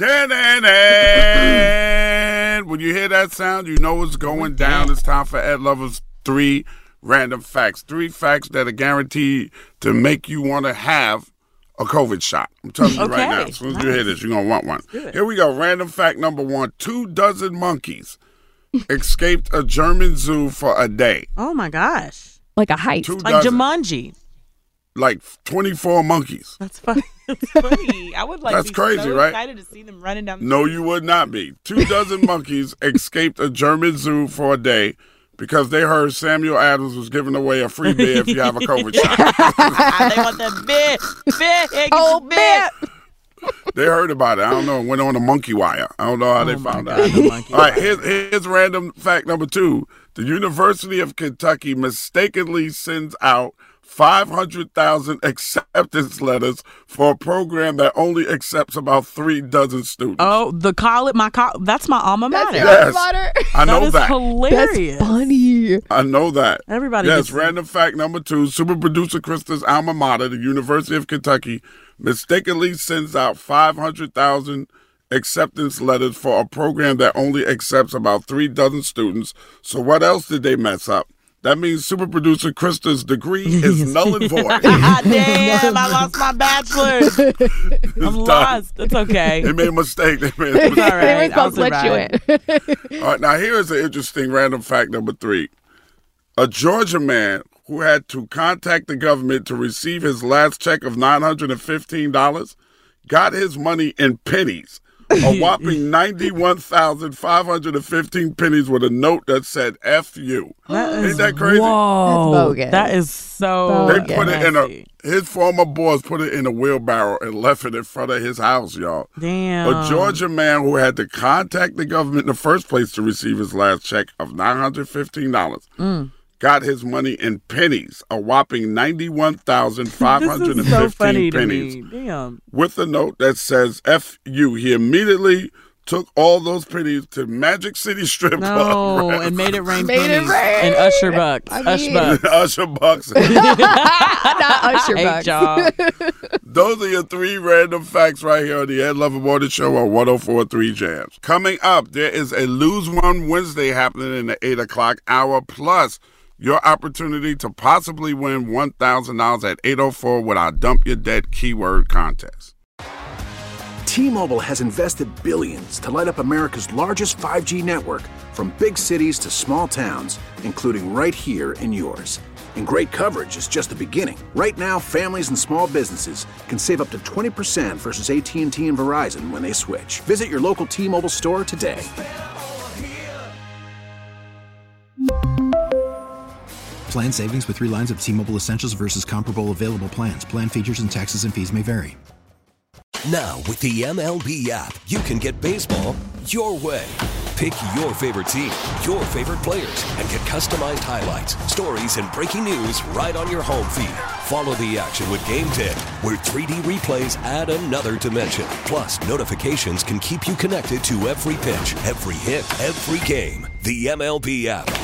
And when you hear that sound, you know what's going down. It's time for Ed Lover's three random facts. Three facts that are guaranteed to make you want to have a COVID shot. I'm telling you right now. As soon as you hear this, you're going to want one. Here we go. Random fact number one Two dozen monkeys escaped a German zoo for a day. Oh my gosh. Like a heist. Two Like dozen. Jumanji. Like 24 monkeys. That's funny. That's funny. I would like That's be crazy, so right? excited to see them running down the No, you would not be. Two dozen monkeys escaped a German zoo for a day because they heard Samuel Adams was giving away a free beer if you have a COVID shot. Ah, they want that bit. Bit. Hey, get Oh, your bit. They heard about it. I don't know. It went on a monkey wire. I don't know how they Oh my found God, out. the All right, here's, here's random fact number two. The University of Kentucky mistakenly sends out 500,000 acceptance letters for a program that only accepts about three dozen students. Oh, the college. My co- That's my alma mater. your Yes. I know that is that. hilarious. That's funny. I know that. Everybody Yes, gets- random fact number two. Super producer Krista's alma mater, the University of Kentucky, mistakenly sends out 500,000 acceptance letters for a program that only accepts about three dozen students. So, what else did they mess up? That means super producer Krista's degree is null and void. Ah, damn, I lost my bachelor's. I'm done. lost. It's okay. They made a mistake. They made a mistake. all they were I'll supposed to let you in. All right, now here is an interesting random fact number three. A Georgia man who had to contact the government to receive his last check of $915 got his money in pennies. A whopping 91,515 pennies with a note that said F you. That Ain't is- that crazy? Whoa. That's bogus. That is so. They Bogus. put it in a his former boss put it in a wheelbarrow and left it in front of his house, y'all. Damn. A Georgia man who had to contact the government in the first place to receive his last check of $915 Mm. Got his money in pennies, a whopping This is so funny to pennies, me. Damn. with a note that says F you. He immediately took all those pennies to Magic City Strip No, Club. and made it rain Made it pennies rain. and Usher bucks. I Usher bucks. Usher Bucks. Not Usher Hey, bucks. y'all. Those are your three random facts right here on the Ed Lover Morning Show on 1043 Jams. Coming up, there is a Lose One Wednesday happening in the 8 o'clock hour, plus your opportunity to possibly win $1,000 at 804 with our Dump Your Dead keyword contest. T-Mobile has invested billions to light up America's largest 5G network from big cities to small towns, including right here in yours. And great coverage is just the beginning. Right now, families and small businesses can save up to 20% versus AT&T and Verizon when they switch. Visit your local T-Mobile store today. Plan savings with three lines of T Mobile Essentials versus comparable available plans. Plan features and taxes and fees may vary. Now, with the MLB app, you can get baseball your way. Pick your favorite team, your favorite players, and get customized highlights, stories, and breaking news right on your home feed. Follow the action with Game Day, where 3D replays add another dimension. Plus, notifications can keep you connected to every pitch, every hit, every game. The MLB app.